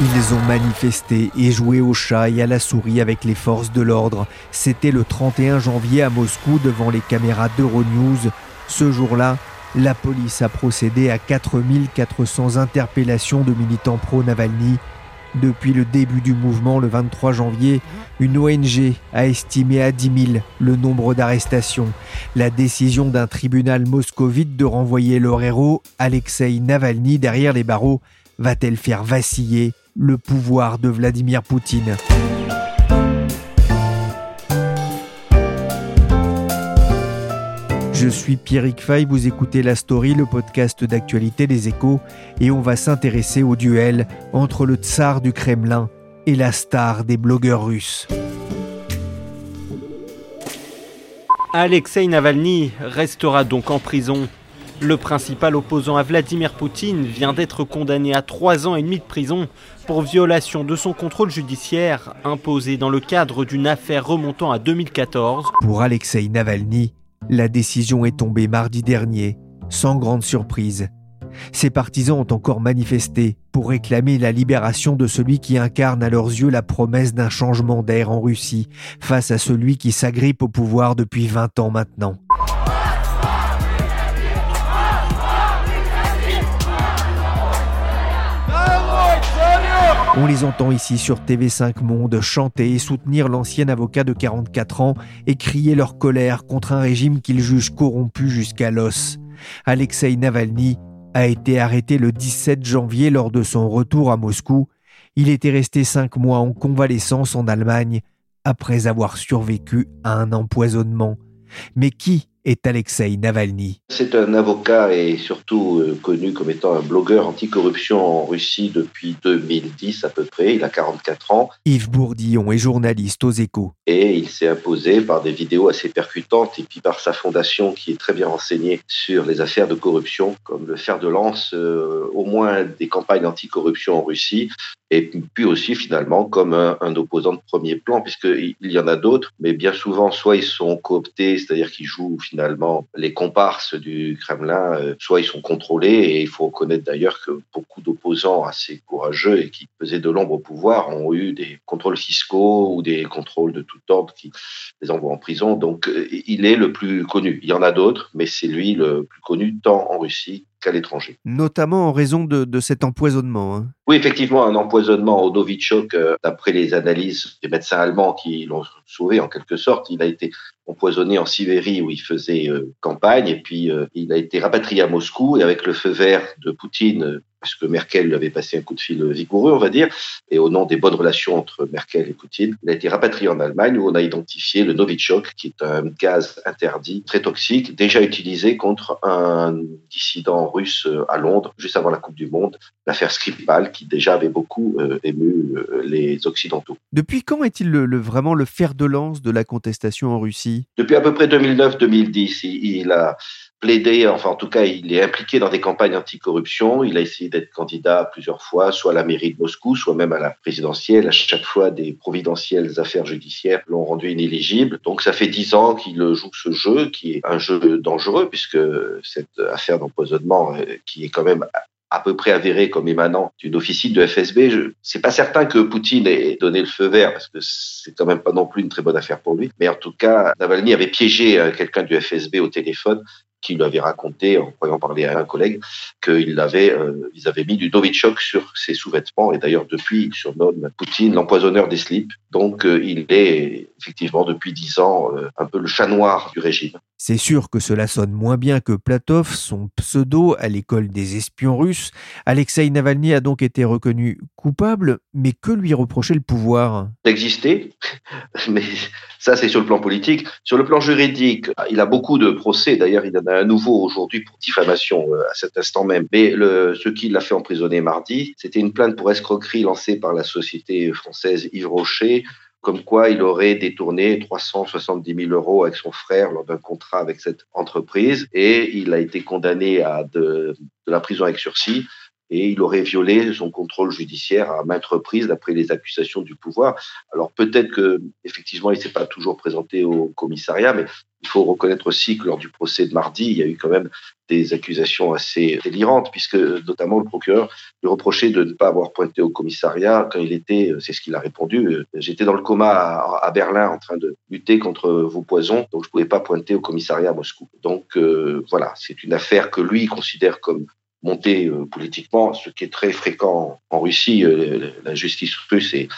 Ils ont manifesté et joué au chat et à la souris avec les forces de l'ordre. C'était le 31 janvier à Moscou devant les caméras d'Euronews. Ce jour-là, la police a procédé à 4400 interpellations de militants pro-Navalny. Depuis le début du mouvement le 23 janvier, une ONG a estimé à 10 000 le nombre d'arrestations. La décision d'un tribunal moscovite de renvoyer leur héros, Alexei Navalny, derrière les barreaux, va-t-elle faire vaciller le pouvoir de Vladimir Poutine Je suis Pierrick Fay, vous écoutez La Story, le podcast d'actualité des échos, et on va s'intéresser au duel entre le tsar du Kremlin et la star des blogueurs russes. Alexei Navalny restera donc en prison. Le principal opposant à Vladimir Poutine vient d'être condamné à trois ans et demi de prison pour violation de son contrôle judiciaire imposé dans le cadre d'une affaire remontant à 2014. Pour Alexei Navalny, la décision est tombée mardi dernier, sans grande surprise. Ses partisans ont encore manifesté pour réclamer la libération de celui qui incarne à leurs yeux la promesse d'un changement d'air en Russie face à celui qui s'agrippe au pouvoir depuis 20 ans maintenant. On les entend ici sur TV5 Monde chanter et soutenir l'ancien avocat de 44 ans et crier leur colère contre un régime qu'ils jugent corrompu jusqu'à l'os. Alexei Navalny a été arrêté le 17 janvier lors de son retour à Moscou. Il était resté cinq mois en convalescence en Allemagne après avoir survécu à un empoisonnement. Mais qui est Alexei Navalny. C'est un avocat et surtout euh, connu comme étant un blogueur anticorruption en Russie depuis 2010 à peu près. Il a 44 ans. Yves Bourdillon est journaliste aux échos. Et il s'est imposé par des vidéos assez percutantes et puis par sa fondation qui est très bien renseignée sur les affaires de corruption, comme le fer de lance euh, au moins des campagnes anticorruption en Russie et puis aussi finalement comme un, un opposant de premier plan, puisqu'il y en a d'autres, mais bien souvent, soit ils sont cooptés, c'est-à-dire qu'ils jouent finalement les comparses du Kremlin, euh, soit ils sont contrôlés, et il faut reconnaître d'ailleurs que beaucoup d'opposants assez courageux et qui faisaient de l'ombre au pouvoir ont eu des contrôles fiscaux ou des contrôles de tout ordre qui les envoient en prison. Donc euh, il est le plus connu. Il y en a d'autres, mais c'est lui le plus connu tant en Russie qu'à l'étranger. Notamment en raison de, cet empoisonnement. Hein. Oui, effectivement, un empoisonnement au Novichok, euh, d'après les analyses des médecins allemands qui l'ont sauvé en quelque sorte. Il a été empoisonné en Sibérie où il faisait euh, campagne. Et puis euh, il a été rapatrié à Moscou et avec le feu vert de Poutine parce que Merkel lui avait passé un coup de fil vigoureux, on va dire, et au nom des bonnes relations entre Merkel et Poutine, il a été rapatrié en Allemagne où on a identifié le Novichok, qui est un gaz interdit très toxique, déjà utilisé contre un dissident russe à Londres juste avant la Coupe du Monde, l'affaire Skripal, qui déjà avait beaucoup euh, ému euh, les Occidentaux. Depuis quand est-il le, vraiment le fer de lance de la contestation en Russie? Depuis à peu près 2009-2010. il a plaidé, enfin en tout cas, il est impliqué dans des campagnes anticorruption. Il a essayé d'être candidat plusieurs fois, soit à la mairie de Moscou, soit même à la présidentielle. À chaque fois, des providentielles affaires judiciaires l'ont rendu inéligible. Donc ça fait dix ans qu'il joue ce jeu, qui est un jeu dangereux, puisque cette affaire d'empoisonnement, euh, qui est quand même à peu près avéré comme émanant d'une officine de FSB. Je c'est pas certain que Poutine ait donné le feu vert parce que c'est quand même pas non plus une très bonne affaire pour lui. Mais en tout cas, Navalny avait piégé euh, quelqu'un du FSB au téléphone qui lui avait raconté, en croyant parler à un collègue, qu'ils euh, ils avaient mis du Novichok sur ses sous-vêtements. Et d'ailleurs, depuis, il surnomme Poutine l'empoisonneur des slips. Donc, euh, il est effectivement depuis dix ans un peu le chat noir du régime. C'est sûr que cela sonne moins bien que Platov, son pseudo à l'école des espions russes. Alexei Navalny a donc été reconnu coupable, mais que lui reprochait le pouvoir? D'exister, mais ça c'est sur le plan politique. Sur le plan juridique, il a beaucoup de procès, d'ailleurs il en a un nouveau aujourd'hui pour diffamation euh, à cet instant même. Mais ce qui l'a fait emprisonner mardi, c'était une plainte pour escroquerie lancée par la société française Yves Rocher comme quoi il aurait détourné 370 000 euros avec son frère lors d'un contrat avec cette entreprise et il a été condamné à de la prison avec sursis et il aurait violé son contrôle judiciaire à maintes reprises d'après les accusations du pouvoir. Alors peut-être que effectivement il s'est pas toujours présenté au commissariat, mais il faut reconnaître aussi que lors du procès de mardi, il y a eu quand même des accusations assez délirantes, puisque notamment le procureur lui reprochait de ne pas avoir pointé au commissariat quand il était, c'est ce qu'il a répondu, j'étais dans le coma à, Berlin en train de lutter contre vos poisons, donc je ne pouvais pas pointer au commissariat à Moscou. Donc euh, voilà, c'est une affaire que lui considère comme monter euh, politiquement, ce qui est très fréquent en Russie. Euh, la justice russe est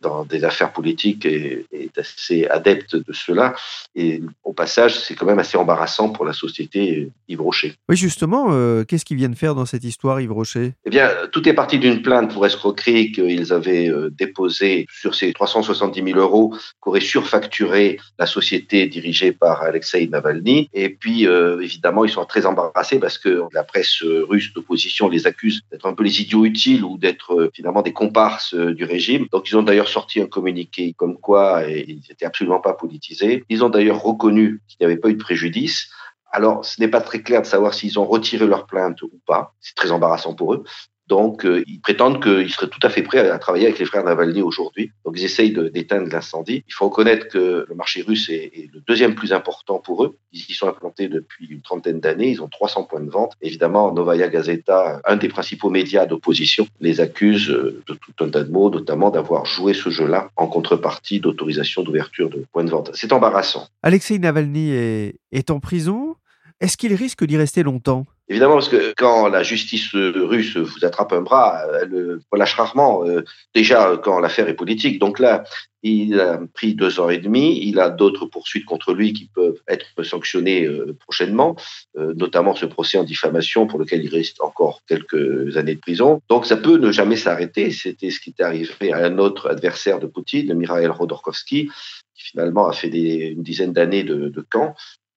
dans des affaires politiques est, est, assez adepte de cela. Et au passage, c'est quand même assez embarrassant pour la société Yves Rocher. Oui, justement, euh, qu'est-ce qu'ils viennent faire dans cette histoire, Yves Rocher? Eh bien, tout est parti d'une plainte pour escroquerie qu'ils avaient euh, déposée sur ces 370 000 euros qu'aurait surfacturé la société dirigée par Alexei Navalny. Et puis, euh, évidemment, ils sont très embarrassés parce que la presse russe d'opposition les accuse d'être un peu les idiots utiles ou d'être finalement des comparses du régime. Donc, ils ont d'ailleurs sorti un communiqué comme quoi ils n'étaient absolument pas politisés. Ils ont d'ailleurs reconnu qu'il n'y avait pas eu de préjudice. Alors, ce n'est pas très clair de savoir s'ils ont retiré leur plainte ou pas. C'est très embarrassant pour eux. Donc, euh, ils prétendent qu'ils seraient tout à fait prêts à, travailler avec les frères Navalny aujourd'hui. Donc, ils essayent d'éteindre l'incendie. Il faut reconnaître que le marché russe est, le deuxième plus important pour eux. Ils y sont implantés depuis une trentaine d'années. Ils ont 300 points de vente. Évidemment, Novaya Gazeta, un des principaux médias d'opposition, les accuse euh, de tout un tas de mots, notamment d'avoir joué ce jeu-là en contrepartie d'autorisation d'ouverture de points de vente. C'est embarrassant. Alexei Navalny est en prison. Est-ce qu'il risque d'y rester longtemps? Évidemment, parce que quand la justice russe vous attrape un bras, elle relâche rarement. Euh, déjà, quand l'affaire est politique. Donc là, il a pris deux ans et demi. Il a d'autres poursuites contre lui qui peuvent être sanctionnées euh, prochainement, euh, notamment ce procès en diffamation pour lequel il reste encore quelques années de prison. Donc ça peut ne jamais s'arrêter. C'était ce qui est arrivé à un autre adversaire de Poutine, Mikhail Rodorkovsky, qui finalement a fait des, une dizaine d'années de, de camp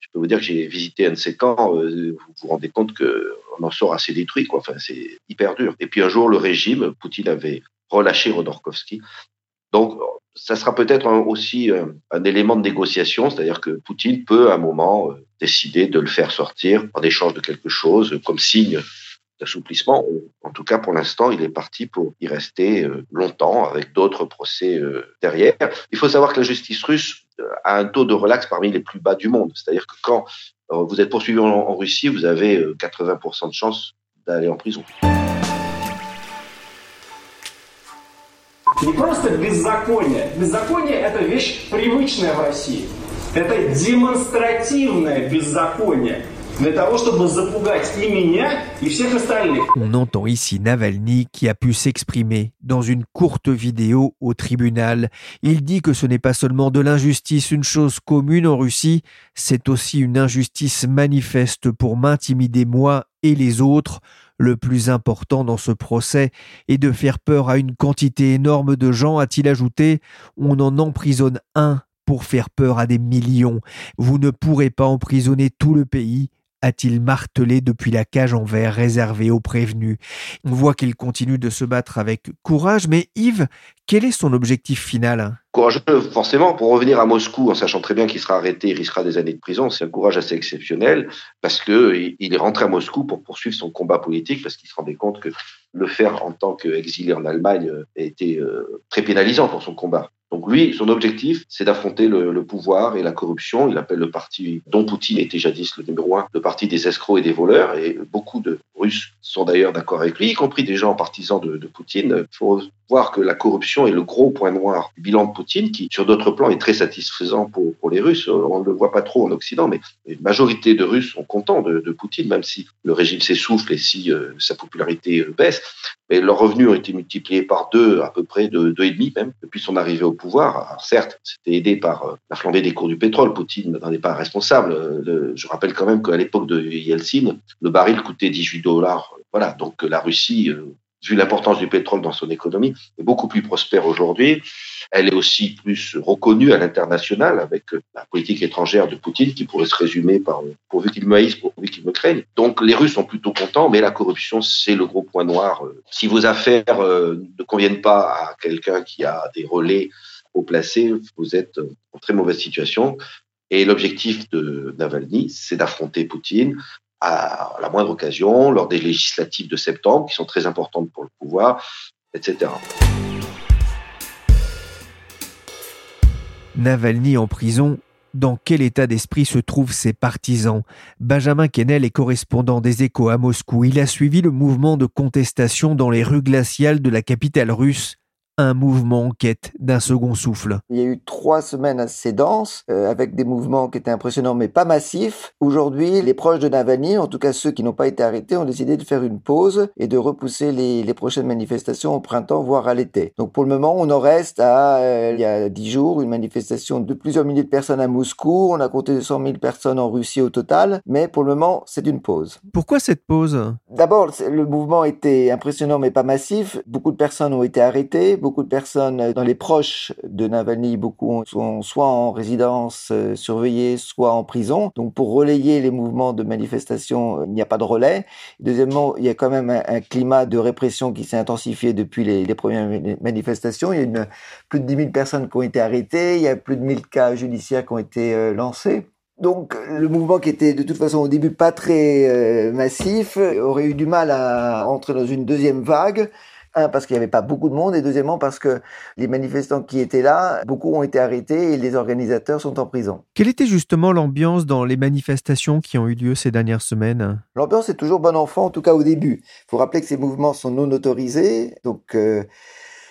je peux vous dire que j'ai visité un de ces camps, euh, vous vous rendez compte qu'on en sort assez détruit, quoi. Enfin, c'est hyper dur. Et puis un jour, le régime, Poutine avait relâché Rodorkovsky. Donc, ça sera peut-être aussi euh, un élément de négociation, c'est-à-dire que Poutine peut à un moment euh, décider de le faire sortir en échange de quelque chose, comme signe d'assouplissement. En tout cas, pour l'instant, il est parti pour y rester longtemps avec d'autres procès derrière. Il faut savoir que la justice russe a un taux de relax parmi les plus bas du monde. C'est-à-dire que quand vous êtes poursuivi en, Russie, vous avez 80% de chances d'aller en prison. Не просто беззаконие. Беззаконие – это вещь привычная в России. Это демонстративное беззаконие. On entend ici Navalny qui a pu s'exprimer dans une courte vidéo au tribunal. Il dit que ce n'est pas seulement de l'injustice une chose commune en Russie, c'est aussi une injustice manifeste pour m'intimider moi et les autres. Le plus important dans ce procès est de faire peur à une quantité énorme de gens, a-t-il ajouté. On en emprisonne un pour faire peur à des millions. Vous ne pourrez pas emprisonner tout le pays a-t-il martelé depuis la cage en verre réservée aux prévenus. On voit qu'il continue de se battre avec courage, mais Yves, quel est son objectif final? Courageux, forcément, pour revenir à Moscou en sachant très bien qu'il sera arrêté, il risquera des années de prison. C'est un courage assez exceptionnel parce que il est rentré à Moscou pour poursuivre son combat politique parce qu'il se rendait compte que le faire en tant qu'exilé en Allemagne était euh, très pénalisant pour son combat. Donc lui, son objectif, c'est d'affronter le, pouvoir et la corruption. Il appelle le parti dont Poutine était jadis le numéro un, le parti des escrocs et des voleurs. Et beaucoup de Russes sont d'ailleurs d'accord avec lui, y compris des gens partisans de, Poutine. Voir que la corruption est le gros point noir du bilan de Poutine, qui, sur d'autres plans, est très satisfaisant pour, les Russes. On ne le voit pas trop en Occident, mais une majorité de Russes sont contents de, Poutine, même si le régime s'essouffle et si euh, sa popularité euh, baisse. Mais leurs revenus ont été multipliés par deux, à peu près de deux et demi même, depuis son arrivée au pouvoir. Alors certes, c'était aidé par euh, la flambée des cours du pétrole. Poutine n'en est pas responsable. Le, je rappelle quand même qu'à l'époque de Yeltsin, le baril coûtait 18 dollars. Voilà, donc la Russie vu l'importance du pétrole dans son économie, est beaucoup plus prospère aujourd'hui. Elle est aussi plus reconnue à l'international avec la politique étrangère de Poutine qui pourrait se résumer par pourvu qu'il me haïsse, pourvu qu'il me craigne. Donc les Russes sont plutôt contents, mais la corruption, c'est le gros point noir. Si vos affaires euh, ne conviennent pas à quelqu'un qui a des relais haut placés, vous êtes en très mauvaise situation. Et l'objectif de Navalny, c'est d'affronter Poutine à la moindre occasion, lors des législatives de septembre, qui sont très importantes pour le pouvoir, etc. Navalny en prison, dans quel état d'esprit se trouvent ses partisans? Benjamin Kennel est correspondant des échos à Moscou. Il a suivi le mouvement de contestation dans les rues glaciales de la capitale russe un mouvement en quête d'un second souffle. Il y a eu trois semaines assez denses, euh, avec des mouvements qui étaient impressionnants mais pas massifs. Aujourd'hui, les proches de Navalny, en tout cas ceux qui n'ont pas été arrêtés, ont décidé de faire une pause et de repousser les, les prochaines manifestations au printemps, voire à l'été. Donc pour le moment, on en reste à, euh, il y a dix jours, une manifestation de plusieurs milliers de personnes à Moscou. On a compté 100 000 personnes en Russie au total, mais pour le moment, c'est une pause. Pourquoi cette pause? D'abord, le mouvement était impressionnant mais pas massif. Beaucoup de personnes ont été arrêtées beaucoup de personnes euh, dans les proches de Navalny, beaucoup sont soit en résidence euh, surveillée, soit en prison. Donc pour relayer les mouvements de manifestation, euh, il n'y a pas de relais. Deuxièmement, il y a quand même un, climat de répression qui s'est intensifié depuis les, premières manifestations. Il y a plus de 10 000 personnes qui ont été arrêtées, il y a plus de 1000 cas judiciaires qui ont été lancés. Donc le mouvement qui était de toute façon au début pas très massif aurait eu du mal à entrer dans une deuxième vague un, parce qu'il n'y avait pas beaucoup de monde, et deuxièmement, parce que les manifestants qui étaient là, beaucoup ont été arrêtés et les organisateurs sont en prison. Quelle était justement l'ambiance dans les manifestations qui ont eu lieu ces dernières semaines? L'ambiance est toujours bon enfant, en tout cas au début. Il faut rappeler que ces mouvements sont non autorisés, donc... Euh,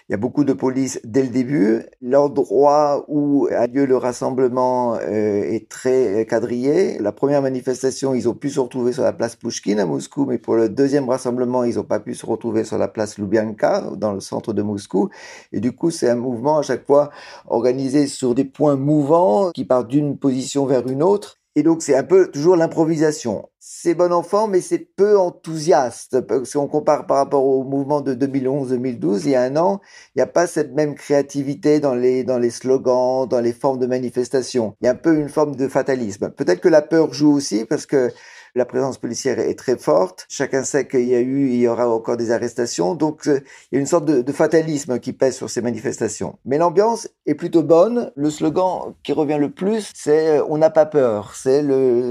il y a beaucoup de police dès le début. L'endroit où a lieu le rassemblement euh, est très quadrillé. La première manifestation, ils ont pu se retrouver sur la place Pushkin à Moscou, mais pour le deuxième rassemblement, ils n'ont pas pu se retrouver sur la place Lubyanka, dans le centre de Moscou. Et du coup, c'est un mouvement à chaque fois organisé sur des points mouvants qui partent d'une position vers une autre. Et donc, c'est un peu toujours l'improvisation. C'est bon enfant, mais c'est peu enthousiaste. Si on compare par rapport au mouvement de 2011-2012, il y a un an, il n'y a pas cette même créativité dans les, dans les slogans, dans les formes de manifestation. Il y a un peu une forme de fatalisme. Peut-être que la peur joue aussi, parce que la présence policière est très forte. Chacun sait qu'il y a eu, il y aura encore des arrestations. Donc, euh, il y a une sorte de, fatalisme qui pèse sur ces manifestations. Mais l'ambiance est plutôt bonne. Le slogan qui revient le plus, c'est euh, on n'a pas peur. C'est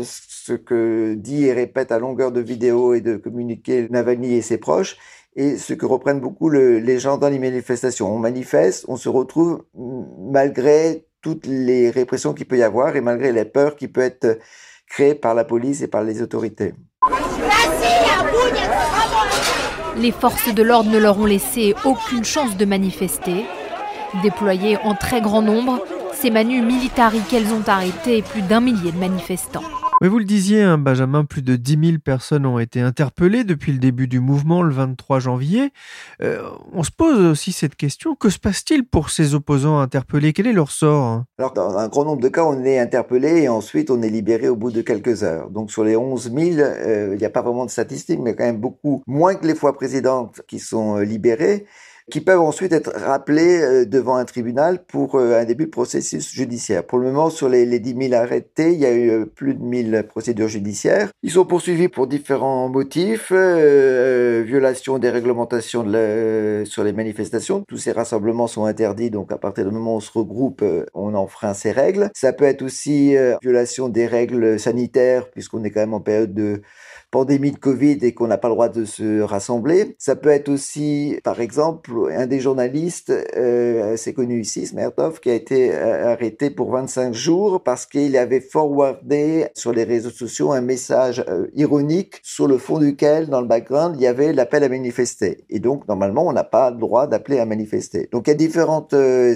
ce que dit et répète à longueur de vidéos et de communiqués Navalny et ses proches et ce que reprennent beaucoup les gens dans les manifestations. On manifeste, on se retrouve malgré toutes les répressions qu'il peut y avoir et malgré les peurs qui peuvent être créés par la police et par les autorités. Les forces de l'ordre ne leur ont laissé aucune chance de manifester. Déployés en très grand nombre, ces manus militari qu'elles ont arrêté plus d'un millier de manifestants. Mais vous le disiez, hein, Benjamin, plus de 10 000 personnes ont été interpellées depuis le début du mouvement le 23 janvier. Euh, on se pose aussi cette question, que se passe-t-il pour ces opposants interpellés? Quel est leur sort hein? Alors, dans un grand nombre de cas, on est interpellé et ensuite on est libéré au bout de quelques heures. Donc, sur les 11 000, euh, il n'y a pas vraiment de statistiques, mais quand même beaucoup moins que les fois précédentes qui sont euh, libérés qui peuvent ensuite être rappelés euh, devant un tribunal pour euh, un début de processus judiciaire. Pour le moment, sur les, les 10 000 arrêtés, il y a eu euh, plus de 1000 procédures judiciaires. Ils sont poursuivis pour différents motifs, euh, violation des réglementations de sur les manifestations. Tous ces rassemblements sont interdits, donc à partir du moment où on se regroupe, on enfreint ces règles. Ça peut être aussi violation des règles sanitaires, puisqu'on est quand même en période de pandémie de Covid et qu'on n'a pas le droit de se rassembler. Ça peut être aussi, par exemple, un des journalistes euh, assez connu ici, Smertov, qui a été euh, arrêté pour 25 jours parce qu'il avait forwardé sur les réseaux sociaux un message euh, ironique sur le fond duquel, dans le background, il y avait l'appel à manifester. Et donc, normalement, on n'a pas le droit d'appeler à manifester. Donc, il y a différents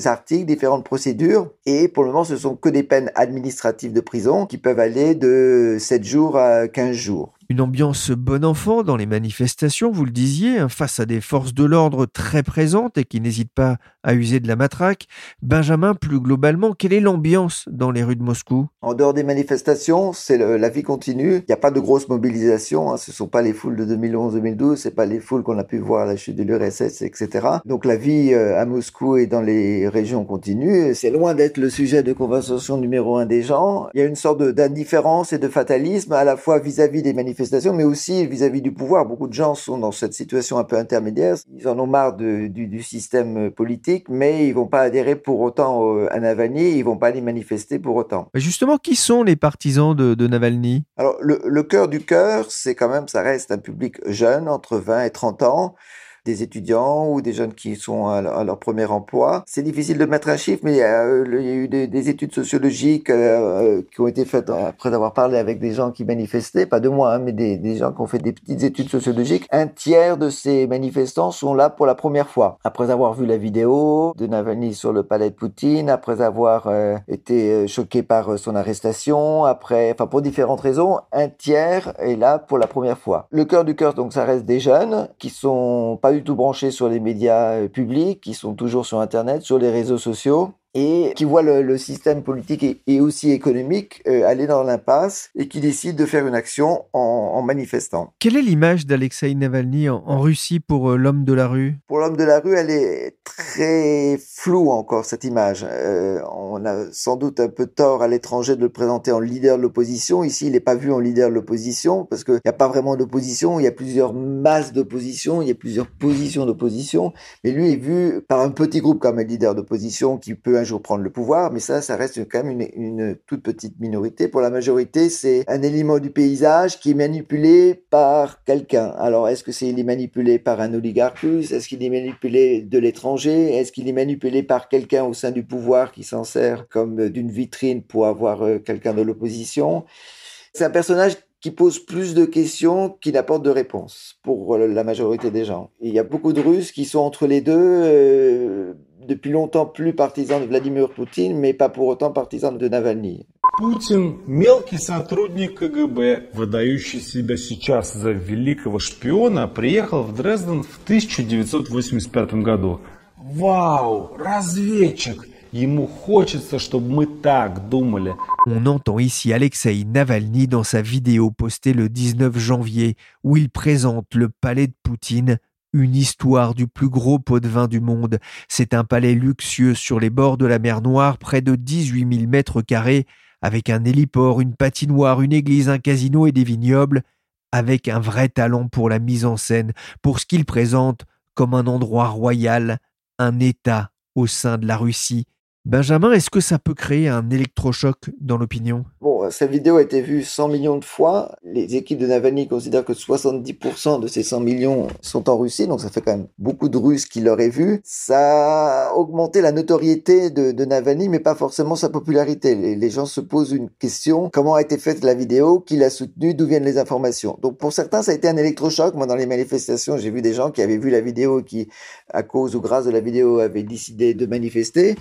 articles, différentes procédures. Et pour le moment, ce sont que des peines administratives de prison qui peuvent aller de 7 jours à 15 jours. Une ambiance bon enfant dans les manifestations, vous le disiez, hein, face à des forces de l'ordre très présentes et qui n'hésitent pas à user de la matraque. Benjamin, plus globalement, quelle est l'ambiance dans les rues de Moscou? En dehors des manifestations, c'est la vie continue. Il n'y a pas de grosse mobilisation. Hein. Ce ne sont pas les foules de 2011-2012, c'est pas les foules qu'on a pu voir à la chute de l'URSS, etc. Donc la vie euh, à Moscou et dans les régions continue. C'est loin d'être le sujet de conversation numéro un des gens. Il y a une sorte d'indifférence et de fatalisme à la fois vis-à-vis des manifestations mais aussi vis-à-vis du pouvoir. Beaucoup de gens sont dans cette situation un peu intermédiaire. Ils en ont marre du, système politique, mais ils vont pas adhérer pour autant à Navalny, ils vont pas aller manifester pour autant. Justement, qui sont les partisans de, Navalny? Alors, le, le cœur du cœur, c'est quand même, ça reste un public jeune, entre 20 et 30 ans des étudiants ou des jeunes qui sont à, leur premier emploi. C'est difficile de mettre un chiffre, mais il y a, eu des, études sociologiques euh, euh, qui ont été faites après avoir parlé avec des gens qui manifestaient, pas de moi, hein, mais des, des, gens qui ont fait des petites études sociologiques. Un tiers de ces manifestants sont là pour la première fois, après avoir vu la vidéo de Navalny sur le palais de Poutine, après avoir euh, été choqué par son arrestation, après, enfin pour différentes raisons, un tiers est là pour la première fois. Le cœur du cœur, donc ça reste des jeunes qui sont pas du tout branchés sur les médias euh, publics, qui sont toujours sur Internet, sur les réseaux sociaux et qui voit le, système politique et, aussi économique euh, aller dans l'impasse et qui décide de faire une action en, manifestant. Quelle est l'image d'Alexei Navalny en, Russie pour euh, l'homme de la rue? Pour l'homme de la rue, elle est très floue encore, cette image. Euh, on a sans doute un peu tort à l'étranger de le présenter en leader de l'opposition. Ici, il n'est pas vu en leader de l'opposition parce qu'il n'y a pas vraiment d'opposition, il y a plusieurs masses d'opposition, il y a plusieurs positions d'opposition, mais lui est vu par un petit groupe comme un leader d'opposition qui peut un jour prendre le pouvoir, mais ça, ça reste quand même une, toute petite minorité. Pour la majorité, c'est un élément du paysage qui est manipulé par quelqu'un. Alors, est-ce que c'est il est manipulé par un oligarque Est-ce qu'il est manipulé de l'étranger? Est-ce qu'il est manipulé par quelqu'un au sein du pouvoir qui s'en sert comme d'une vitrine pour avoir euh, quelqu'un de l'opposition? C'est un personnage qui pose plus de questions qu'il n'apporte de réponses pour euh, la majorité des gens. il y a beaucoup de Russes qui sont entre les deux, euh, depuis longtemps plus partisans de Vladimir Poutine, mais pas pour autant partisans de Navalny. Путин – мелкий сотрудник КГБ, выдающий себя сейчас за великого шпиона, приехал в Дрезден в 1985 году. Вау, разведчик! Ему хочется, чтобы мы так думали. On entend ici Alexei Navalny dans sa vidéo postée le 19 janvier où il présente le palais de Poutine une histoire du plus gros pot de vin du monde. C'est un palais luxueux sur les bords de la mer Noire, près de 18 000 mètres carrés, avec un héliport, une patinoire, une église, un casino et des vignobles, avec un vrai talent pour la mise en scène, pour ce qu'il présente comme un endroit royal, un État au sein de la Russie, Benjamin, est-ce que ça peut créer un électrochoc dans l'opinion? Bon, cette vidéo a été vue 100 millions de fois. Les équipes de Navalny considèrent que 70% de ces 100 millions sont en Russie, donc ça fait quand même beaucoup de Russes qui l'auraient vu. Ça a augmenté la notoriété de, de Navalny, mais pas forcément sa popularité. Les, les, gens se posent une question comment a été faite la vidéo, qui l'a soutenue, d'où viennent les informations? Donc pour certains, ça a été un électrochoc. Moi, dans les manifestations, j'ai vu des gens qui avaient vu la vidéo qui, à cause ou grâce de la vidéo, avaient décidé de manifester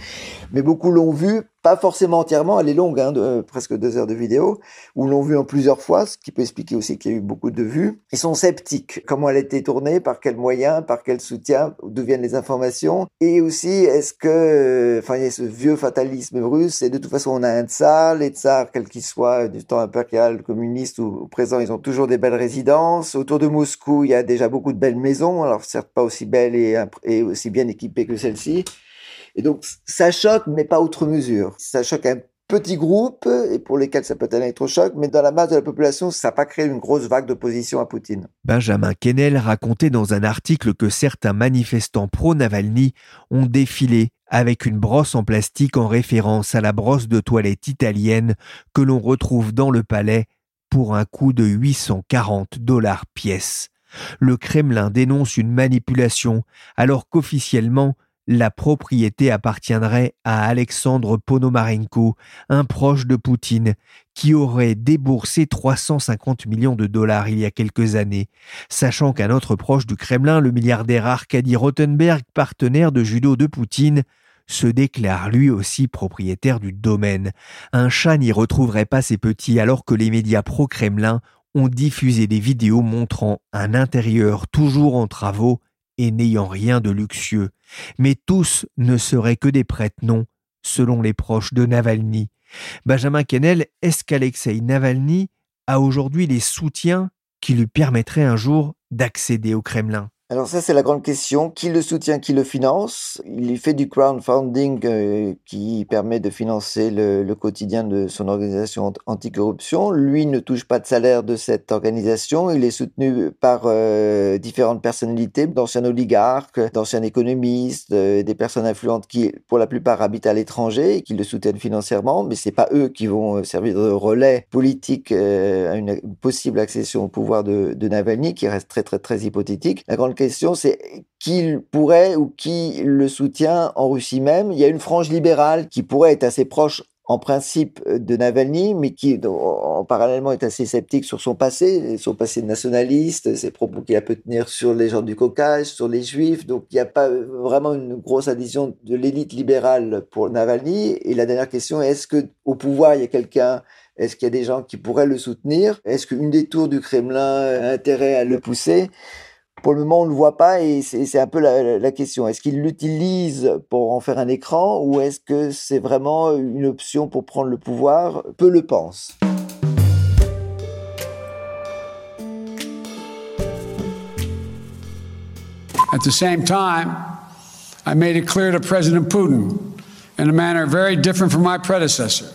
mais beaucoup l'ont vu, pas forcément entièrement, elle est longue, hein, de, euh, presque deux heures de vidéo, ou l'ont vu en plusieurs fois, ce qui peut expliquer aussi qu'il y a eu beaucoup de vues. Ils sont sceptiques. Comment elle a été tournée, par quels moyens, par quel soutien, d'où viennent les informations, et aussi est-ce que, euh, enfin, il y a ce vieux fatalisme russe, et de toute façon on a un tsar, les tsars, quels qu'ils soient, du temps impérial, communiste ou, présent, ils ont toujours des belles résidences. Autour de Moscou, il y a déjà beaucoup de belles maisons, alors certes pas aussi belles et, et aussi bien équipées que celles-ci, donc, ça choque, mais pas outre mesure. Ça choque un petit groupe, et pour lesquels ça peut être un électrochoc, mais dans la masse de la population, ça n'a pas créé une grosse vague d'opposition à Poutine. Benjamin Kennel racontait dans un article que certains manifestants pro-Navalny ont défilé avec une brosse en plastique en référence à la brosse de toilette italienne que l'on retrouve dans le palais pour un coût de 840 dollars pièce. Le Kremlin dénonce une manipulation alors qu'officiellement la propriété appartiendrait à Alexandre Ponomarenko, un proche de Poutine, qui aurait déboursé 350 millions de dollars il y a quelques années, sachant qu'un autre proche du Kremlin, le milliardaire Arkady Rottenberg, partenaire de judo de Poutine, se déclare lui aussi propriétaire du domaine. Un chat n'y retrouverait pas ses petits alors que les médias pro-Kremlin ont diffusé des vidéos montrant un intérieur toujours en travaux et n'ayant rien de luxueux. Mais tous ne seraient que des prête-noms, selon les proches de Navalny. Benjamin Kennel, est-ce qu'Alexei Navalny a aujourd'hui les soutiens qui lui permettraient un jour d'accéder au Kremlin? Alors ça, c'est la grande question. Qui le soutient, qui le finance? Il fait du crowdfunding euh, qui permet de financer le, quotidien de son organisation anticorruption. Lui ne touche pas de salaire de cette organisation. Il est soutenu par euh, différentes personnalités, d'anciens oligarques, d'anciens économistes, euh, des personnes influentes qui, pour la plupart, habitent à l'étranger et qui le soutiennent financièrement. Mais c'est pas eux qui vont servir de relais politique à une possible accession au pouvoir de, Navalny, qui reste très très très hypothétique. Question, c'est qui pourrait ou qui le soutient en Russie même. Il y a une frange libérale qui pourrait être assez proche en principe de Navalny, mais qui en parallèlement est assez sceptique sur son passé, son passé nationaliste, ses propos qu'il a pu tenir sur les gens du Caucase, sur les Juifs. Donc il n'y a pas vraiment une grosse adhésion de l'élite libérale pour Navalny. Et la dernière question, est-ce que au pouvoir il y a quelqu'un? Est-ce qu'il y a des gens qui pourraient le soutenir? Est-ce qu'une des tours du Kremlin a intérêt à le pousser? Pour le moment, on ne le voit pas et c'est un peu la, question. Est-ce qu'il l'utilise pour en faire un écran ou est-ce que c'est vraiment une option pour prendre le pouvoir? Peu le pense. At the same time, I made it clear to President Putin, in a manner very different from my predecessor,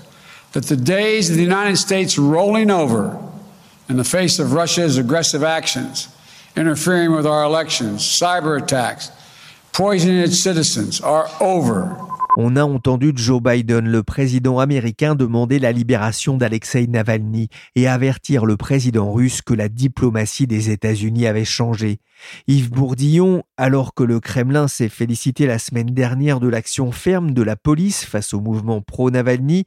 that the days of the United States rolling over in the face of Russia's aggressive actions interfering with our elections, cyber attacks, poisoning its citizens are over. On a entendu Joe Biden, le président américain, demander la libération d'Alexei Navalny et avertir le président russe que la diplomatie des États-Unis avait changé. Yves Bourdillon, alors que le Kremlin s'est félicité la semaine dernière de l'action ferme de la police face au mouvement pro-Navalny,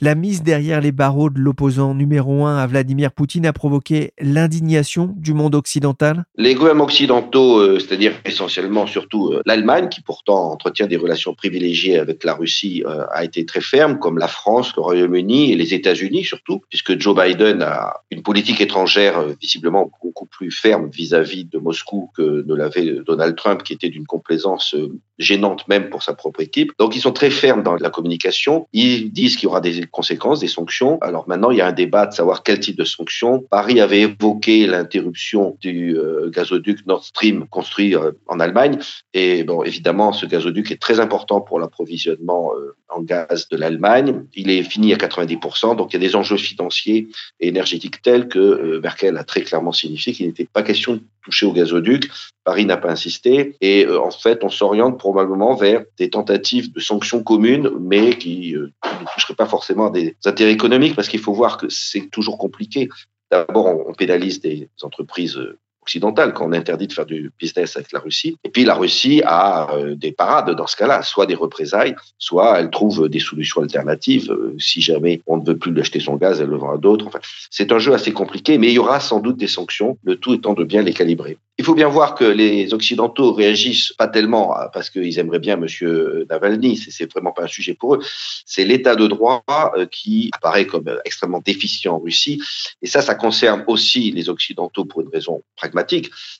la mise derrière les barreaux de l'opposant numéro un à Vladimir Poutine a provoqué l'indignation du monde occidental Les gouvernements occidentaux, euh, c'est-à-dire essentiellement surtout euh, l'Allemagne, qui pourtant entretient des relations privilégiées la Russie, euh, a été très ferme, comme la France, le Royaume-Uni et les États-Unis surtout, puisque Joe Biden a une politique étrangère visiblement beaucoup plus ferme vis à -vis de Moscou que ne l'avait Donald Trump, qui était d'une complaisance euh, gênante même pour sa propre équipe. Donc ils sont très fermes dans la communication. Ils disent qu'il y aura des conséquences, des sanctions. Alors maintenant, il y a un débat de savoir quel type de sanctions. Paris avait évoqué l'interruption du euh, gazoduc Nord Stream construit euh, en Allemagne. Et bon, évidemment, ce gazoduc est très important pour l'approvisionnement en gaz de l'Allemagne. Il est fini à 90%, donc il y a des enjeux financiers et énergétiques tels que Merkel a très clairement signifié qu'il n'était pas question de toucher au gazoduc. Paris n'a pas insisté. Et euh, en fait, on s'oriente probablement vers des tentatives de sanctions communes, mais qui euh, ne toucheraient pas forcément à des intérêts économiques, parce qu'il faut voir que c'est toujours compliqué. D'abord, on pénalise des entreprises euh, occidentale quand on interdit de faire du business avec la Russie. Et puis la Russie a euh, des parades dans ce cas-là, soit des représailles, soit elle trouve des solutions alternatives. Euh, si jamais on ne veut plus lui acheter son gaz, elle le vend à d'autres. Enfin, c'est un jeu assez compliqué, mais il y aura sans doute des sanctions, le tout étant de bien les calibrer. Il faut bien voir que les Occidentaux réagissent pas tellement parce qu'ils aimeraient bien Monsieur Navalny, c'est vraiment pas un sujet pour eux. C'est l'état de droit euh, qui apparaît comme extrêmement déficient en Russie, et ça, ça concerne aussi les Occidentaux pour une raison pragmatique,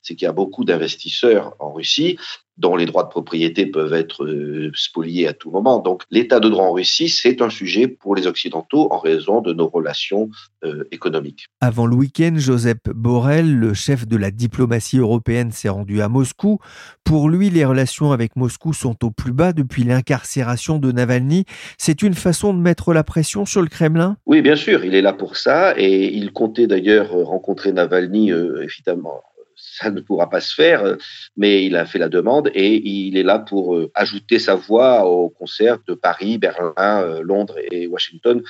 c'est qu'il y a beaucoup d'investisseurs en Russie dont les droits de propriété peuvent être euh, spoliés à tout moment. Donc l'état de droit en Russie, c'est un sujet pour les Occidentaux en raison de nos relations euh, économiques. Avant le week-end, Joseph Borrell, le chef de la diplomatie européenne, s'est rendu à Moscou. Pour lui, les relations avec Moscou sont au plus bas depuis l'incarcération de Navalny. C'est une façon de mettre la pression sur le Kremlin? Oui, bien sûr, il est là pour ça et il comptait d'ailleurs rencontrer Navalny, euh, évidemment ça ne pourra pas se faire, euh, mais il a fait la demande et il est là pour euh, ajouter sa voix au concert de Paris, Berlin, euh, Londres et Washington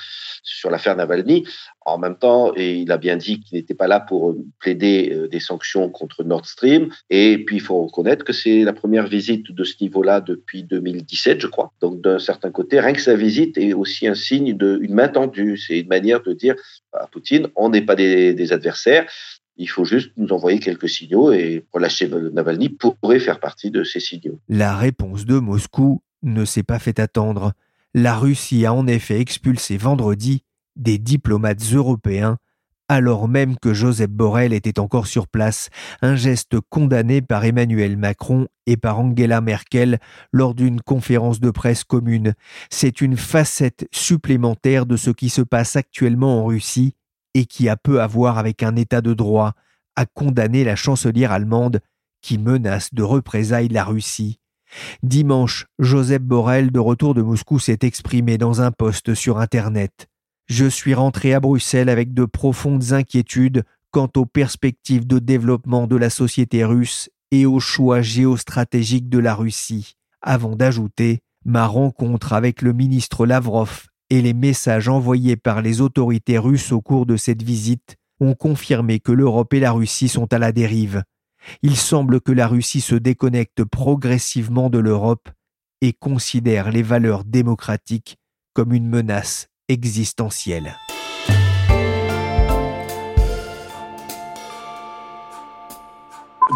sur l'affaire Navalny. En même temps, et il a bien dit qu'il n'était pas là pour plaider des sanctions contre Nord Stream. Et puis, il faut reconnaître que c'est la première visite de ce niveau-là depuis 2017, je crois. Donc, d'un certain côté, rien que sa visite est aussi un signe d'une main tendue. C'est une manière de dire à Poutine, on n'est pas des, des adversaires, il faut juste nous envoyer quelques signaux et relâcher Navalny pourrait faire partie de ces signaux. La réponse de Moscou ne s'est pas fait attendre. La Russie a en effet expulsé vendredi des diplomates européens alors même que Joseph Borrell était encore sur place, un geste condamné par Emmanuel Macron et par Angela Merkel lors d'une conférence de presse commune. C'est une facette supplémentaire de ce qui se passe actuellement en Russie et qui a peu à voir avec un état de droit, a condamné la chancelière allemande qui menace de représailles la Russie. Dimanche, Joseph Borrell, de retour de Moscou, s'est exprimé dans un post sur Internet. Je suis rentré à Bruxelles avec de profondes inquiétudes quant aux perspectives de développement de la société russe et aux choix géostratégiques de la Russie, avant d'ajouter ma rencontre avec le ministre Lavrov et les messages envoyés par les autorités russes au cours de cette visite ont confirmé que l'Europe et la Russie sont à la dérive. Il semble que la Russie se déconnecte progressivement de l'Europe et considère les valeurs démocratiques comme une menace existentielle.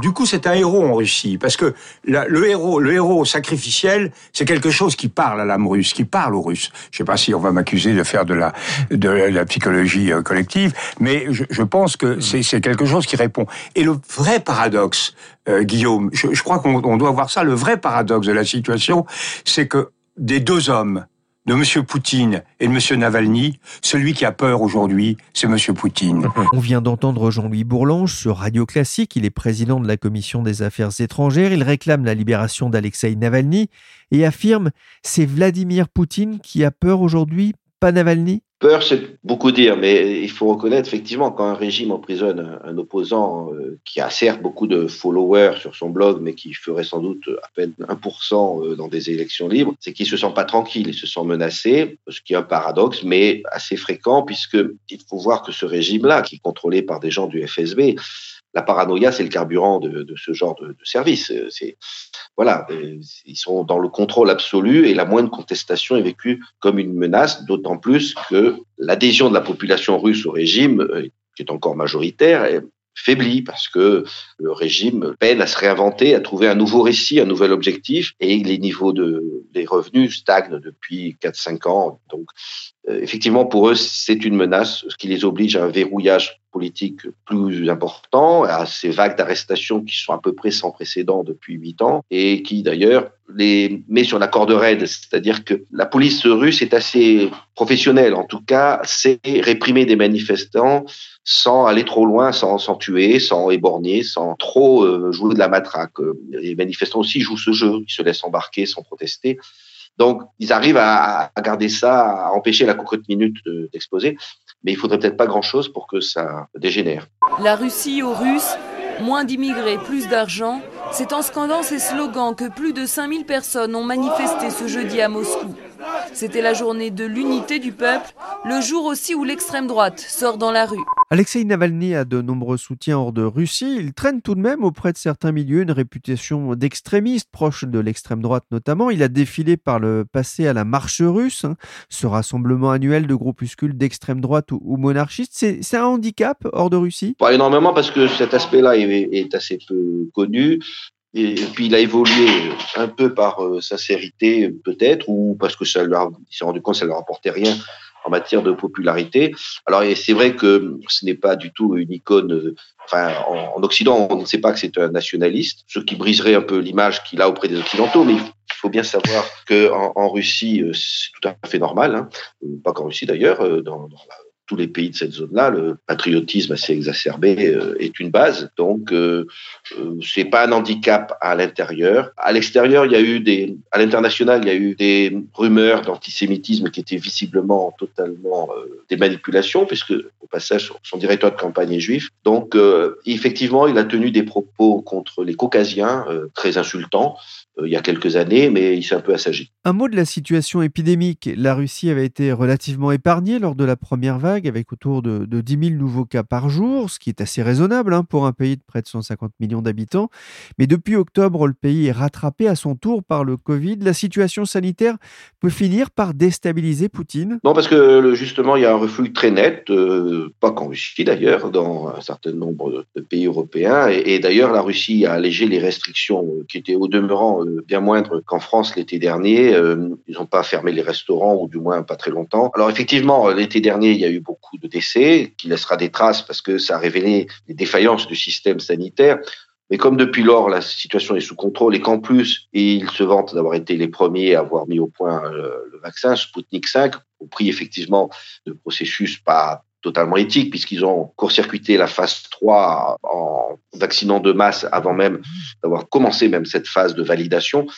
Du coup, c'est un héros en Russie, parce que le héros, le héros sacrificiel, c'est quelque chose qui parle à l'âme russe, qui parle aux Russes. Je sais pas si on va m'accuser de faire de la de la psychologie euh, collective, mais je, pense que c'est quelque chose qui répond. Et le vrai paradoxe, euh, Guillaume, je, je crois qu'on doit voir ça. Le vrai paradoxe de la situation, c'est que des deux hommes de M. Poutine et de M. Navalny, celui qui a peur aujourd'hui, c'est M. Poutine. On vient d'entendre Jean-Louis Bourlange sur Radio Classique. Il est président de la Commission des Affaires étrangères. Il réclame la libération d'Alexei Navalny et affirme c'est Vladimir Poutine qui a peur aujourd'hui, pas Navalny Peur, c'est beaucoup dire, mais il faut reconnaître effectivement quand un régime emprisonne un, opposant euh, qui a certes beaucoup de followers sur son blog, mais qui ferait sans doute à peine 1% euh, dans des élections libres, c'est qu'il se sent pas tranquille, il se sent menacé, ce qui est un paradoxe, mais assez fréquent puisque il faut voir que ce régime-là, qui est contrôlé par des gens du FSB, la paranoïa, c'est le carburant de, ce genre de, service. C'est voilà, ils sont dans le contrôle absolu et la moindre contestation est vécue comme une menace, d'autant plus que l'adhésion de la population russe au régime, euh, qui est encore majoritaire, faiblit parce que le régime peine à se réinventer, à trouver un nouveau récit, un nouvel objectif, et les niveaux de des revenus stagnent depuis 4-5 ans. Donc, euh, effectivement, pour eux, c'est une menace, ce qui les oblige à un verrouillage politique plus important, à ces vagues d'arrestations qui sont à peu près sans précédent depuis huit ans, et qui d'ailleurs les met sur la corde raide. C'est-à-dire que la police russe est assez professionnelle, en tout cas, c'est réprimer des manifestants sans aller trop loin, sans, sans tuer, sans éborgner, sans trop euh, jouer de la matraque. Les manifestants aussi jouent ce jeu, ils se laissent embarquer sans protester. Donc, ils arrivent à, garder ça, à empêcher la cocotte minute d'exploser. mais il faudrait peut-être pas grand-chose pour que ça dégénère. La Russie aux Russes, moins d'immigrés, plus d'argent, c'est en scandant ces slogans que plus de 5000 personnes ont manifesté ce jeudi à Moscou. C'était la journée de l'unité du peuple, le jour aussi où l'extrême droite sort dans la rue. Alexei Navalny a de nombreux soutiens hors de Russie. Il traîne tout de même auprès de certains milieux une réputation d'extrémiste, proche de l'extrême droite notamment. Il a défilé par le passé à la marche russe, hein, ce rassemblement annuel de groupuscules d'extrême droite ou, monarchistes. C'est un handicap hors de Russie? Pas énormément parce que cet aspect-là est, assez peu connu. Et puis il a évolué un peu par euh, sincérité peut-être, ou parce que ça il s'est rendu compte que ça ne leur apportait rien en matière de popularité. Alors c'est vrai que ce n'est pas du tout une icône. Euh, enfin, en, Occident, on ne sait pas que c'est un nationaliste, ce qui briserait un peu l'image qu'il a auprès des Occidentaux. Mais il faut bien savoir que en, Russie, euh, c'est tout à fait normal. Hein, pas qu'en Russie d'ailleurs, dans, dans la tous les pays de cette zone-là, le patriotisme assez exacerbé euh, est une base. Donc, euh, euh, c'est pas un handicap à l'intérieur. À l'extérieur, il y a eu des, à l'international, il y a eu des rumeurs d'antisémitisme qui étaient visiblement totalement des manipulations, puisque au passage, son directeur de campagne est juif. Donc, effectivement, il a tenu des propos contre les caucasiens très insultants. Euh, il y a quelques années, mais il s'est un peu assagi. Un mot de la situation épidémique. La Russie avait été relativement épargnée lors de la première vague, avec autour de, de 10 000 nouveaux cas par jour, ce qui est assez raisonnable hein, pour un pays de près de 150 millions d'habitants. Mais depuis octobre, le pays est rattrapé à son tour par le Covid. La situation sanitaire peut finir par déstabiliser Poutine Non, parce que justement, il y a un reflux très net, euh, pas qu'en Russie d'ailleurs, dans un certain nombre de pays européens. Et, et d'ailleurs, la Russie a allégé les restrictions qui étaient au demeurant euh, bien moindre qu'en France l'été dernier. Euh, ils n'ont pas fermé les restaurants, ou du moins pas très longtemps. Alors effectivement, l'été dernier, il y a eu beaucoup de décès, qui laissera des traces parce que ça a révélé les défaillances du système sanitaire. Mais comme depuis lors, la situation est sous contrôle et qu'en plus, ils se vantent d'avoir été les premiers à avoir mis au point euh, le vaccin Sputnik 5, au prix effectivement de processus pas totalement éthique, puisqu'ils ont court-circuité la phase 3 en vaccinant de masse avant même d'avoir commencé même cette phase de validation.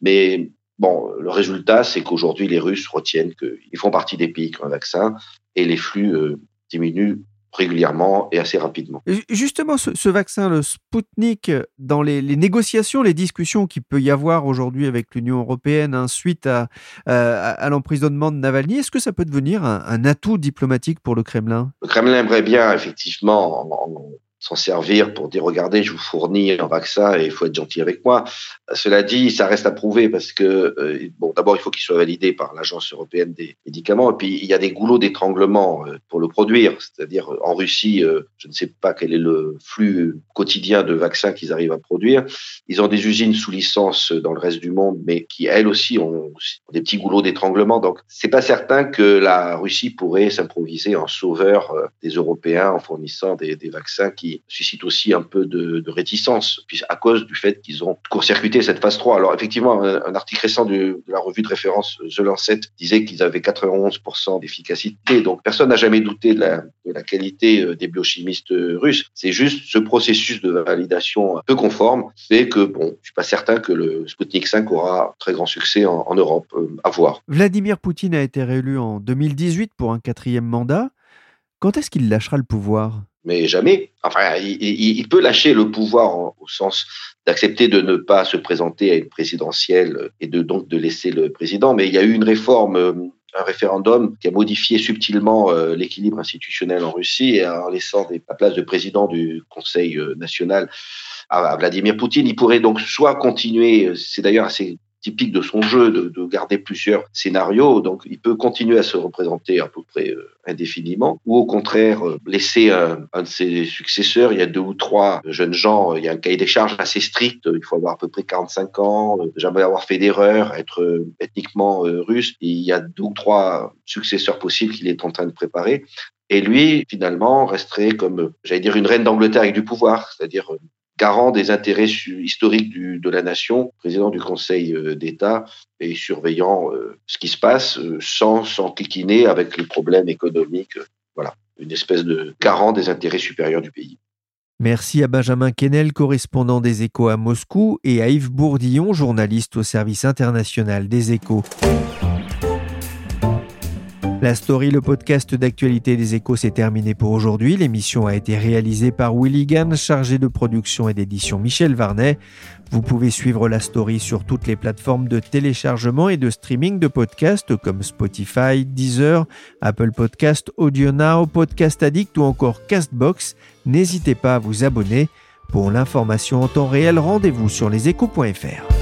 Mais bon, le résultat, c'est qu'aujourd'hui, les Russes retiennent qu'ils font partie des pays qui ont un vaccin et les flux euh, diminuent régulièrement et assez rapidement. Justement, ce, vaccin, le Sputnik, dans les, négociations, les discussions qu'il peut y avoir aujourd'hui avec l'Union européenne hein, suite à, à, l'emprisonnement de Navalny, est-ce que ça peut devenir un, atout diplomatique pour le Kremlin? Le Kremlin aimerait bien, effectivement, s'en servir pour dire regardez, je vous fournis un vaccin et il faut être gentil avec moi. Cela dit, ça reste à prouver parce que euh, bon, d'abord il faut qu'il soit validé par l'agence européenne des médicaments et puis il y a des goulots d'étranglement euh, pour le produire. C'est-à-dire en Russie, euh, je ne sais pas quel est le flux quotidien de vaccins qu'ils arrivent à produire. Ils ont des usines sous licence dans le reste du monde, mais qui elles aussi ont des petits goulots d'étranglement. Donc c'est pas certain que la Russie pourrait s'improviser en sauveur des Européens en fournissant des vaccins qui suscite aussi un peu de, réticence, puis à cause du fait qu'ils ont court-circuité cette phase 3. Alors effectivement, un, article récent de, la revue de référence The Lancet disait qu'ils avaient 91% d'efficacité, donc personne n'a jamais douté de la, qualité euh, des biochimistes russes. C'est juste ce processus de validation peu conforme fait que, bon, je suis pas certain que le Sputnik 5 aura très grand succès en, Europe. Euh, à voir. Vladimir Poutine a été réélu en 2018 pour un quatrième mandat. Quand est-ce qu'il lâchera le pouvoir? Mais jamais. Enfin, il, peut lâcher le pouvoir au sens d'accepter de ne pas se présenter à une présidentielle et de donc de laisser le président. Mais il y a eu une réforme, euh, un référendum qui a modifié subtilement euh, l'équilibre institutionnel en Russie et en laissant la place de président du Conseil euh, national à Vladimir Poutine. Il pourrait donc soit continuer, c'est d'ailleurs assez typique de son jeu de, de, garder plusieurs scénarios. Donc, il peut continuer à se représenter à peu près euh, indéfiniment, ou au contraire euh, laisser un, un, de ses successeurs. Il y a deux ou trois jeunes gens. Il y a un cahier des charges assez strict. Il faut avoir à peu près 45 ans, euh, jamais avoir fait d'erreur, être ethniquement russe. il y a deux ou trois successeurs possibles qu'il est en train de préparer. Et lui, finalement, resterait comme, j'allais dire, une reine d'Angleterre avec du pouvoir, c'est-à-dire garant des intérêts historiques de la nation, président du Conseil euh, d'État et surveillant euh, ce qui se passe euh, sans s'enquiquiner avec les problèmes économiques. Voilà, une espèce de garant des intérêts supérieurs du pays. Merci à Benjamin Kennel, correspondant des Échos à Moscou, et à Yves Bourdillon, journaliste au service international des Échos. La story, le podcast d'actualité des échos, s'est terminé pour aujourd'hui. L'émission a été réalisée par Willy Gann, chargé de production et d'édition Michel Varnet. Vous pouvez suivre la story sur toutes les plateformes de téléchargement et de streaming de podcasts comme Spotify, Deezer, Apple Podcast, AudioNow, Podcast Addict ou encore Castbox. N'hésitez pas à vous abonner. Pour l'information en temps réel, rendez-vous sur leséchos.fr.